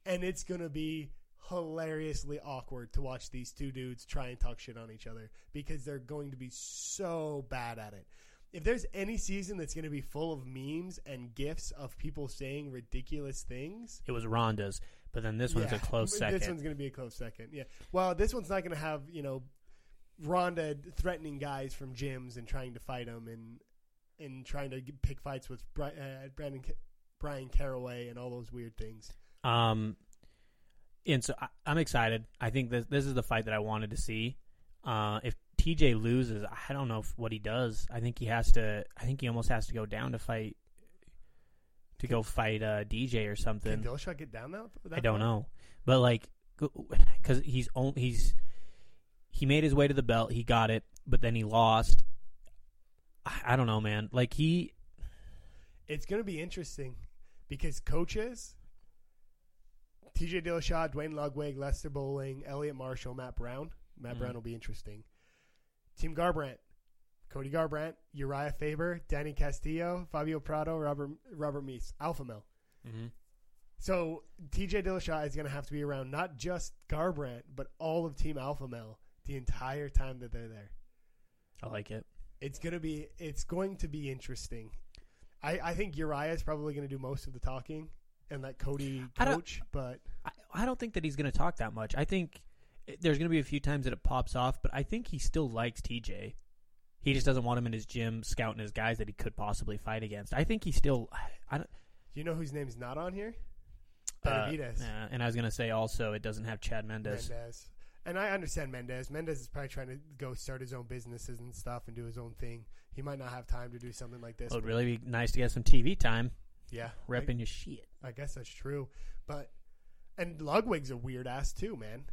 and it's gonna be hilariously awkward to watch these two dudes try and talk shit on each other because they're going to be so bad at it. If there's any season that's going to be full of memes and gifs of people saying ridiculous things, It was Ronda's, but then this one's yeah, a close This second. one's going to be a close second. Yeah. Well, this one's not going to have you know Ronda threatening guys from gyms and trying to fight them and and trying to pick fights with Bri- uh, Brandon Ca- Bryan Caraway and all those weird things. Um, and so I, I'm excited. I think this this is the fight that I wanted to see. Uh, if TJ loses, I don't know if, what he does. I think he has to. I think he almost has to go down to fight to go fight uh, DJ or something. Can Dillashaw get down that I don't far? know, but like, because he's on, he's he made his way to the belt, he got it, but then he lost. I, I don't know, man. Like he, It's going to be interesting because coaches, TJ Dillashaw, Duane Ludwig, Lester Bowling, Elliot Marshall, Matt Brown. Matt Mhm. Brown will be interesting. Team Garbrandt, Cody Garbrandt, Uriah Faber, Danny Castillo, Fabio Prado, Robert Robert Meese, Alpha Male. Mm-hmm. So TJ Dillashaw is going to have to be around not just Garbrandt, but all of Team Alpha Male the entire time that they're there. I like it. It's gonna be it's going to be interesting. I, I think Uriah is probably going to do most of the talking and let Cody I coach, but I, I don't think that he's going to talk that much. I think there's going to be a few times that it pops off, but I think he still likes TJ. He just doesn't want him in his gym scouting his guys that he could possibly fight against. I think he still. I don't. you know whose name's not on here? Uh, yeah, and I was going to say also it doesn't have Chad Mendes. Mendes. And I understand Mendes. Mendes is probably trying to go start his own businesses and stuff and do his own thing. He might not have time to do something like this. It would really be nice to get some TV time, yeah, repping your shit. I, I guess that's true. But and Ludwig's a weird ass too, man.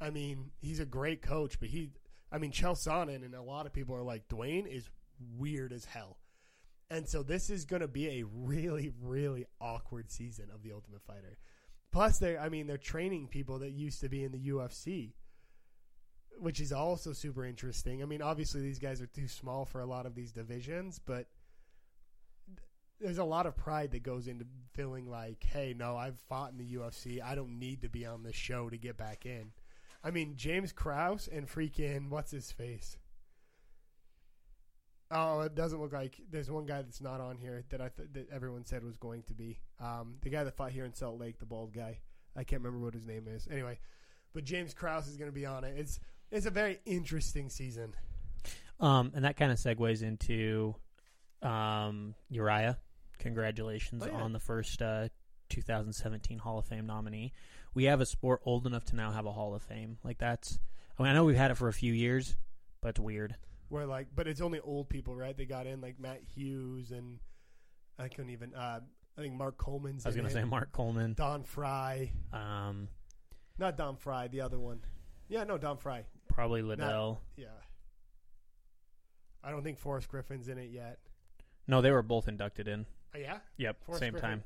I mean, he's a great coach, but he, I mean, Chael Sonnen and a lot of people are like Duane is weird as hell. And so this is going to be a really, really awkward season of the Ultimate Fighter. Plus, they're, I mean, they're training people that used to be in the UFC, which is also super interesting. I mean, obviously, these guys are too small for a lot of these divisions, but there's a lot of pride that goes into feeling like, hey, no, I've fought in the UFC. I don't need to be on this show to get back in. I mean, James Krause and freaking, what's his face? Oh, it doesn't look like there's one guy that's not on here that I th- that everyone said was going to be um, the guy that fought here in Salt Lake, the bald guy. I can't remember what his name is. Anyway, but James Krause is going to be on it. It's it's a very interesting season. Um, and that kind of segues into um, Uriah. Congratulations Oh, yeah. on the first uh, 2017 Hall of Fame nominee. We have a sport old enough to now have a Hall of Fame. Like that's. I mean, I know we've had it for a few years, but it's weird. Where like, but it's only old people, right? They got in like Matt Hughes and I couldn't even. Uh, I think Mark Coleman's. I was in going to say Mark Coleman. Don Frye, Um, not Don Frye, the other one. Yeah, no, Don Frye. probably Liddell. Yeah. I don't think Forrest Griffin's in it yet. No, they were both inducted in. Oh, yeah. Yep, Forrest same Griffin. time.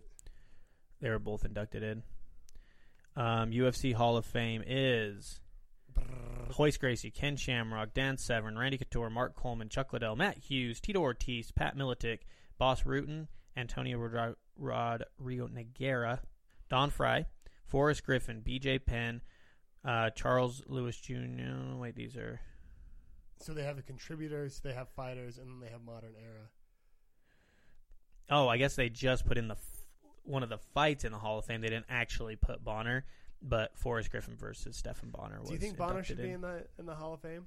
They were both inducted in. Um, UFC Hall of Fame is Royce Gracie, Ken Shamrock, Dan Severn, Randy Couture, Mark Coleman, Chuck Liddell, Matt Hughes, Tito Ortiz, Pat Miletich, Bas Rutten, Antonio Rodri- Rodrigo Nogueira, Don Frye, Forrest Griffin, BJ Penn, uh, Charles Lewis Jr. Wait, these are. So they have the contributors, they have fighters, and then they have modern era. Oh, I guess they just put in the one of the fights in the Hall of Fame. They didn't actually put Bonnar. but Forrest Griffin versus Stephan Bonnar. Was Do you think Bonnar should inducted be in the in the Hall of Fame?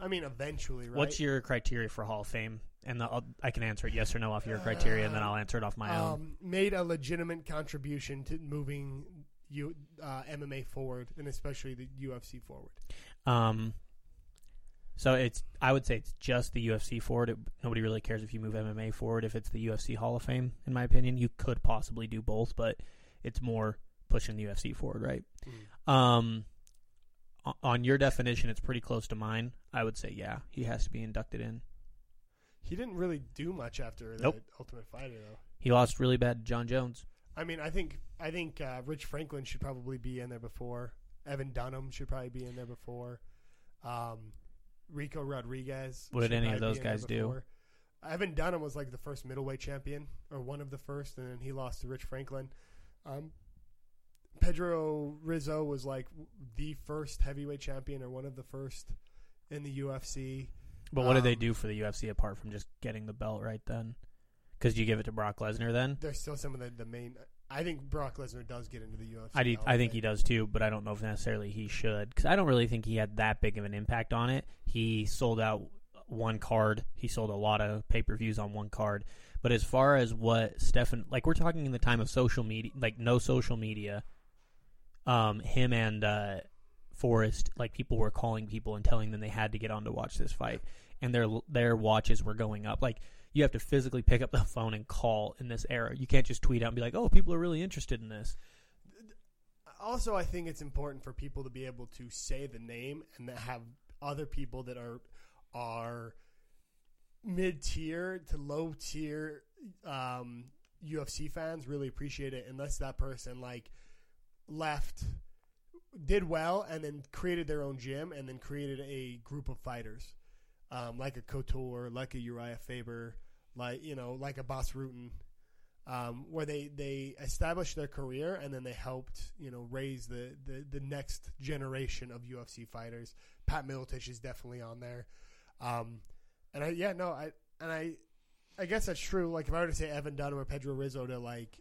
I mean, eventually, right? What's your criteria for Hall of Fame? And the, I'll, I can answer it yes or no off your criteria, and then I'll answer it off my own. um, made a legitimate contribution to moving you uh, MMA forward, and especially the UFC forward. Um, so it's I would say it's just the UFC forward. It, nobody really cares if you move MMA forward. If it's the UFC Hall of Fame, in my opinion, you could possibly do both, but it's more pushing the UFC forward, right? Um, on your definition, it's pretty close to mine. I would say yeah, he has to be inducted in. He didn't really do much after the Ultimate Fighter, though. He lost really bad to Jon Jones. I mean, I think I think uh, Rich Franklin should probably be in there before. Evan Dunham should probably be in there before. Um, Ricco Rodriguez. What did any of those be in there guys do? Evan Dunham was like the first middleweight champion, or one of the first, and then he lost to Rich Franklin. Um, Pedro Rizzo was like the first heavyweight champion, or one of the first in the UFC. But what did they Um, do for the UFC apart from just getting the belt right then? Because you give it to Brock Lesnar then? There's still some of the, the main. I think Brock Lesnar does get into the UFC. I, do, I think he does too, but I don't know if necessarily he should. Because I don't really think he had that big of an impact on it. He sold out one card. He sold a lot of pay per views on one card. But as far as what Stephan, like we're talking in the time of social media, like no social media, um, him and uh, Forrest, like people were calling people and telling them they had to get on to watch this fight, and their their watches were going up. Like you have to physically pick up the phone and call in this era. You can't just tweet out and be like, "Oh, people are really interested in this." also I think it's important for people to be able to say the name and have other people that are are mid tier to low tier um, UFC fans really appreciate it unless that person like left did well and then created their own gym and then created a group of fighters um, like a Couture, like a Uriah Faber, like you know, like a Bas Rutten, um, where they they established their career and then they helped you know raise the, the the next generation of UFC fighters. Pat Miletich is definitely on there, um, and I yeah no I and I I guess that's true. Like if I were to say Evan Dunham or Pedro Rizzo to like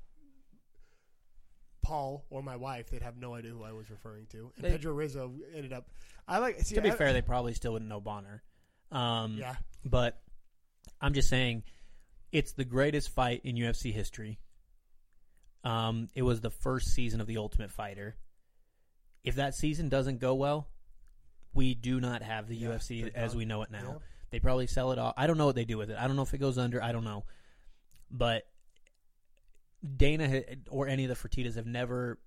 Paul or my wife, they'd have no idea who I was referring to. And They- Pedro Rizzo ended up. I like see, to be I- fair, they probably still wouldn't know Bonnar. Um, yeah. But I'm just saying, it's the greatest fight in UFC history. Um, it was the first season of The Ultimate Fighter. If that season doesn't go well, we do not have the Yeah, UFC as we know it now. Yeah. They probably sell it off. I don't know what they do with it. I don't know if it goes under. I don't know. But Dana or any of the Fertitas have never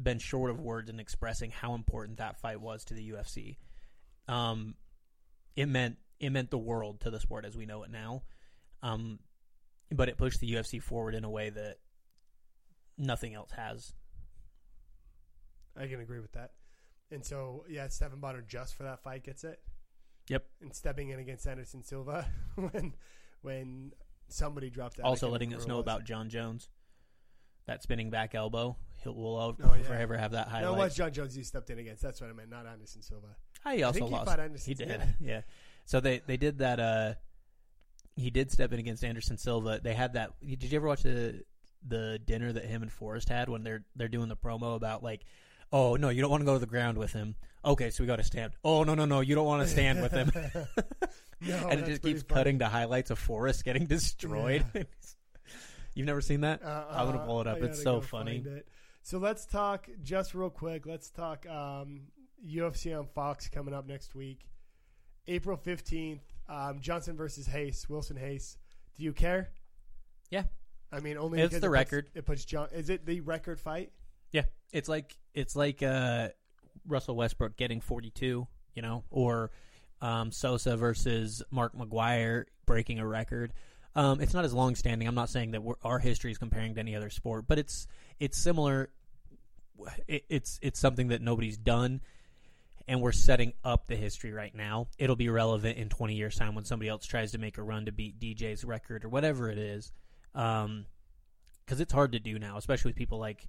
been short of words in expressing how important that fight was to the UFC. Um, it meant it meant the world to the sport as we know it now. Um, but it pushed the UFC forward in a way that nothing else has. I can agree with that. And so, yeah, Stephan Bonnar just for that fight gets it. Yep. And stepping in against Anderson Silva when when somebody dropped. Also letting us know about Jon Jones, that spinning back elbow. He'll we'll Oh, yeah. forever have that No, highlight. it was Jon Jones you stepped in against. That's what I meant, not Anderson Silva. I he also he lost. Anderson he did, Silva. yeah. So they they did that. Uh, he did step in against Anderson Silva. They had that. Did you ever watch the the dinner that him and Forrest had when they're they're doing the promo about like, oh no, you don't want to go to the ground with him. Okay, so we got to stand. Oh no no no, you don't want to stand with him. No, and it just keeps funny. cutting to highlights of Forrest getting destroyed. You've never seen that? Uh, I'm gonna pull it up. It's so funny. it. So let's talk just real quick. Let's talk um, UFC on Fox coming up next week, April fifteenth. Um, Johnson versus Reis, Wilson Reis. Do you care? Yeah. I mean, only It's because the it puts- record. it puts John. Is it the record fight? Yeah, it's like it's like uh, Russell Westbrook getting 42, you know, or um, Sosa versus Mark McGwire breaking a record. Um, it's not as long standing. I'm not saying that we're, our history is comparing to any other sport, but it's it's similar. It, it's it's something that nobody's done, and we're setting up the history right now. It'll be relevant in 20 years' time when somebody else tries to make a run to beat DJ's record or whatever it is, um, because it's hard to do now, especially with people like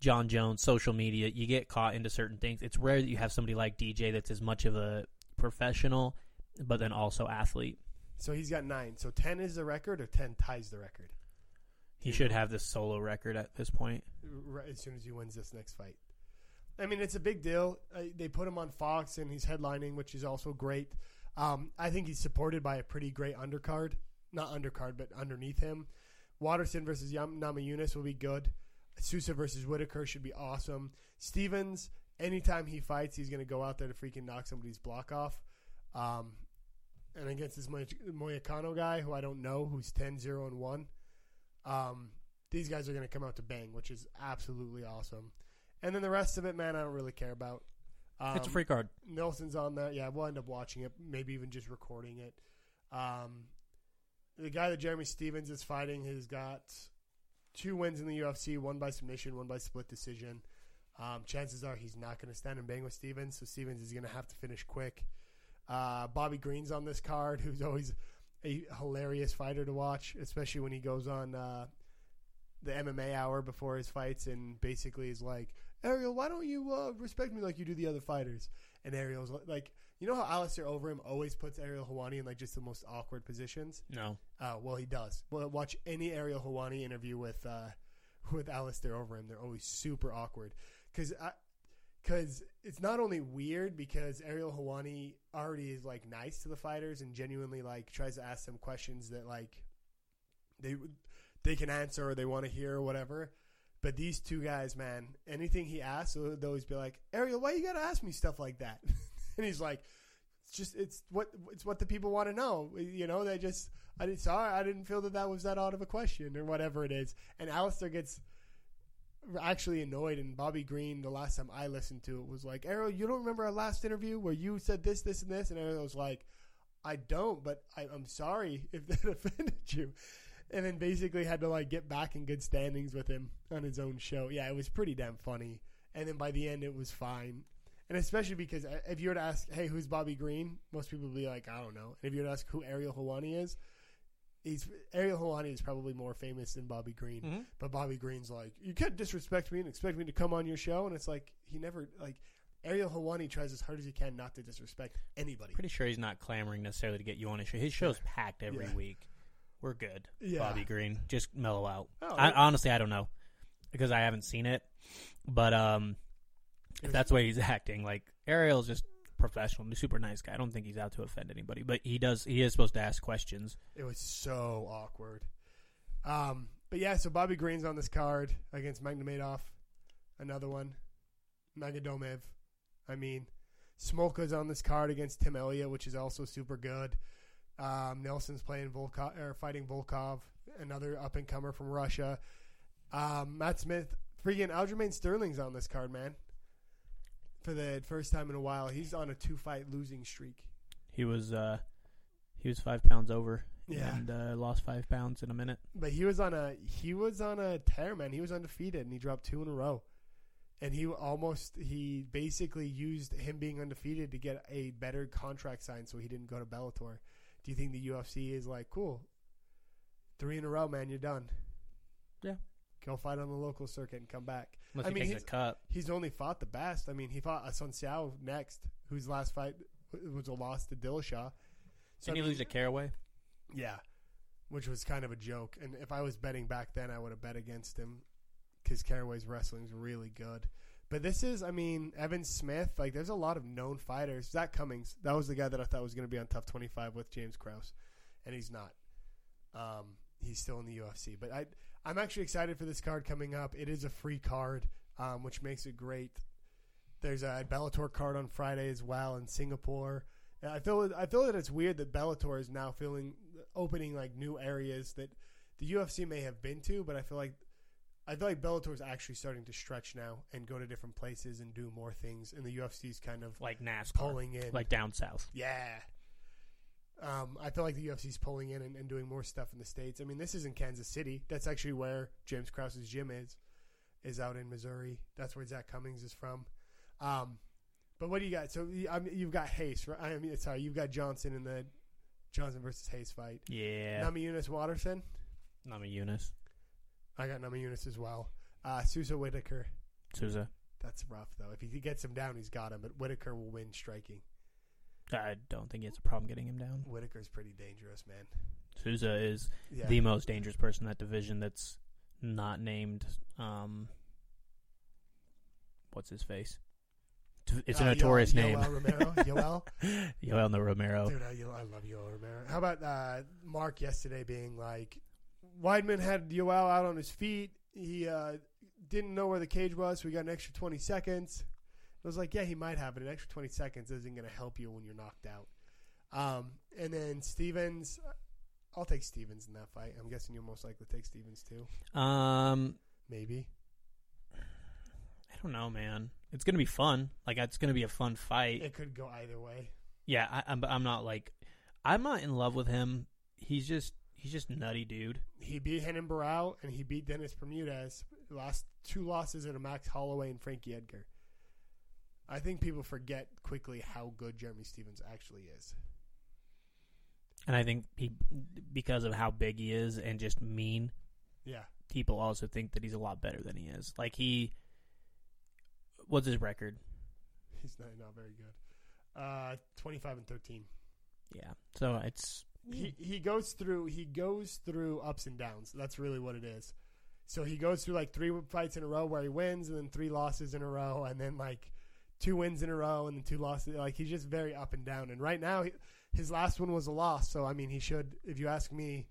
Jon Jones, social media, you get caught into certain things. It's rare that you have somebody like DJ that's as much of a professional, but then also athlete. So he's got nine. So ten is the record, or ten ties the record. He should have this solo record at this point. right as soon as he wins this next fight. I mean, it's a big deal. Uh, they put him on Fox, and he's headlining, which is also great. Um, I think he's supported by a pretty great undercard, not undercard, but underneath him. Waterson versus Yam- Namajunas will be good. Souza versus Whittaker should be awesome. Stephens, anytime he fights, he's going to go out there to freaking knock somebody's block off. Um, and against this Moy- Moicano guy, who I don't know, who's 10 0 and 1, um, these guys are going to come out to bang, which is absolutely awesome. And then the rest of it, man, I don't really care about. Um, it's a free card. Nelson's on that. Yeah, we'll end up watching it, maybe even just recording it. Um, the guy that Jeremy Stephens is fighting has got two wins in the UFC, one by submission, one by split decision. Um, chances are he's not going to stand and bang with Stephens, so Stephens is going to have to finish quick. Uh, Bobby Green's on this card, who's always a hilarious fighter to watch, especially when he goes on uh, the MMA hour before his fights and basically is like, Ariel, why don't you uh, respect me like you do the other fighters? And Ariel's like, you know how Alistair Overeem always puts Ariel Helwani in like just the most awkward positions? No. Uh, well, he does. Well, watch any Ariel Helwani interview with uh, with Alistair Overeem. They're always super awkward because because it's not only weird because Ariel Helwani already is like nice to the fighters and genuinely like tries to ask them questions that like they they can answer or they want to hear or whatever. But these two guys, man, anything he asks, they'll always be like, "Ariel, why you gotta ask me stuff like that?" and he's like, "It's just it's what it's what the people want to know." You know, they just I didn't sorry I didn't feel that that was that odd of a question or whatever it is. And Alistair gets actually annoyed. And Bobby Green, the last time I listened to it, was like, "Ariel, you don't remember our last interview where you said this, this, and this?" And Ariel was like, "I don't, but I, I'm sorry if that offended you." And then basically had to like get back in good standings with him on his own show. Yeah, it was pretty damn funny. And then by the end, it was fine. And especially because uh, if you were to ask, "Hey, who's Bobby Green?" most people would be like, "I don't know." And if you were to ask who Ariel Helwani is, he's Ariel Helwani is probably more famous than Bobby Green. Mhm. But Bobby Green's like, "You can't disrespect me and expect me to come on your show." And it's like he never like Ariel Helwani tries as hard as he can not to disrespect anybody. Pretty sure he's not clamoring necessarily to get you on his show. His show's packed every Yeah. week. We're good. Yeah. Bobby Green, just mellow out. Oh, I, honestly, I don't know because I haven't seen it. But um, if that's the way he's acting, like Ariel's just professional, super nice guy. I don't think he's out to offend anybody, but he does. He is supposed to ask questions. It was so awkward. Um, but yeah, so Bobby Green's on this card against Magnomadoff. Another one. Magadomev. I mean, Smolka's on this card against Tim Elliott, which is also super good. Um, Nelson's playing Volkov or fighting Volkov, another up and comer from Russia. Um, Matt Smith, freaking Aljamain Sterling's on this card, man. For the first time in a while, he's on a two fight losing streak. He was uh, he was five pounds over Yeah. and uh, lost five pounds in a minute. But he was on a he was on a tear, man. He was undefeated, and he dropped two in a row. And he almost he basically used him being undefeated to get a better contract signed, so he didn't go to Bellator. Do you think the UFC is like cool? Three in a row, man. You're done. Yeah. Go fight on the local circuit and come back. Unless I he mean, takes he's- a cut. He's only fought the best. I mean, he fought Assunção next, whose last fight was a loss to Dillashaw. So, Didn't I he mean- lose to Caraway? yeah, which was kind of a joke. And if I was betting back then, I would have bet against him because Caraway's wrestling is really good. But this is, I mean, Evan Smith. Like, there's a lot of known fighters. Zak Cummings, that was the guy that I thought was going to be on TUF 25 with James Krause, and he's not. Um, he's still in the UFC. But I, I'm actually excited for this card coming up. It is a free card, um, which makes it great. There's a Bellator card on Friday as well in Singapore. I feel I feel that it's weird that Bellator is now feeling opening like new areas that the UFC may have been to, but I feel like I feel like Bellator is actually starting to stretch now and go to different places and do more things, and the UFC's kind of Like NASCAR, pulling in. like down south. yeah, um, I feel like the UFC's pulling in and, and doing more stuff in the states. I mean, this is in Kansas City. That's actually where James Krause's gym is. Is out in Missouri. That's where Zak Cummings is from. Um, but what do you got? So I mean, you've got Reis, right? I mean, sorry, you've got Johnson in the Johnson versus Reis fight. Yeah, Nami Eunice Waterson. Nami Eunice, I got Namajunas as well. Uh, Souza Whittaker. Souza. That's rough though. If he gets him down, he's got him. But Whittaker will win striking. I don't think he has a problem getting him down. Whittaker's pretty dangerous, man. Souza is Yeah. the most dangerous person in that division. That's not named. Um, what's his face? It's a Uh, notorious Yoel- name. Yoel Romero. Yoel. Yoel no Romero. Dude, I, I love Yoel Romero. How about uh, Mark yesterday being like, Weidman had Yoel out on his feet. He uh, didn't know where the cage was, so we got an extra 20 seconds. I was like, yeah, he might have, but an extra 20 seconds isn't going to help you when you're knocked out. Um, and then Stephens, I'll take Stephens in that fight. I'm guessing you'll most likely take Stephens too. Um, Maybe. I don't know, man. It's gonna be fun. Like it's gonna be a fun fight. It could go either way. Yeah, I, I'm. I'm not like. I'm not in love with him. He's just. He's just nutty, dude. He beat Renan Barao and he beat Dennis Bermudez. Last two losses in a Max Holloway and Frankie Edgar. I think people forget quickly how good Jeremy Stephens actually is. And I think he, because of how big he is and just mean, Yeah. people also think that he's a lot better than he is. Like he. What's his record? He's not, not very good. Uh, 25 and 13. Yeah. So it's. He he goes through he goes through ups and downs. That's really what it is. So he goes through like three fights in a row where he wins, and then three losses in a row, and then like two wins in a row, and then two losses. Like he's just very up and down. And right now, he, his last one was a loss. So I mean, he should. If you ask me,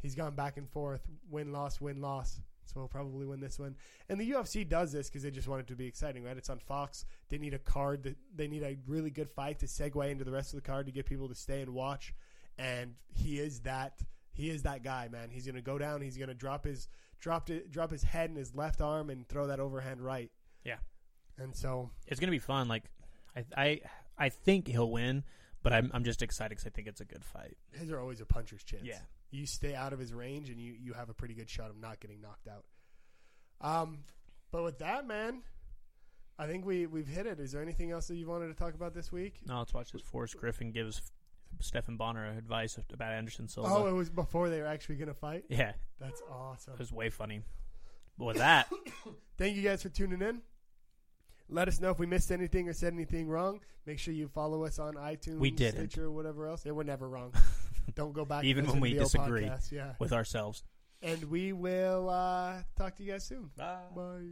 he's gone back and forth, win loss, win loss. So he'll probably win this one. And the UFC does this because they just want it to be exciting, right? It's on Fox. They need a card. That, they need a really good fight to segue into the rest of the card to get people to stay and watch. And he is that. He is that guy, man. He's gonna go down. He's gonna drop his drop it, drop his head in his left arm and throw that overhand right. Yeah. And so It's gonna be fun. Like, I. I. I think he'll win, but I'm. I'm just excited because I think it's a good fight. his are always a puncher's chance. Yeah. You stay out of his range, and you you have a pretty good shot of not getting knocked out. Um, but with that, man, I think we we've hit it. Is there anything else that you wanted to talk about this week? No, let's watch this. Forrest Griffin gives Stephan Bonnar advice about Anderson Silva. Oh, it was before they were actually gonna fight. yeah, That's awesome. it was way funny. But with that, Thank you guys for tuning in. Let us know if we missed anything or said anything wrong. Make sure you follow us on iTunes, We didn't. Stitcher, or whatever else. Yeah, we're never wrong. Don't go back. Even when we disagree. podcast. Yeah, with ourselves. and we will uh, talk to you guys soon. Bye. Bye.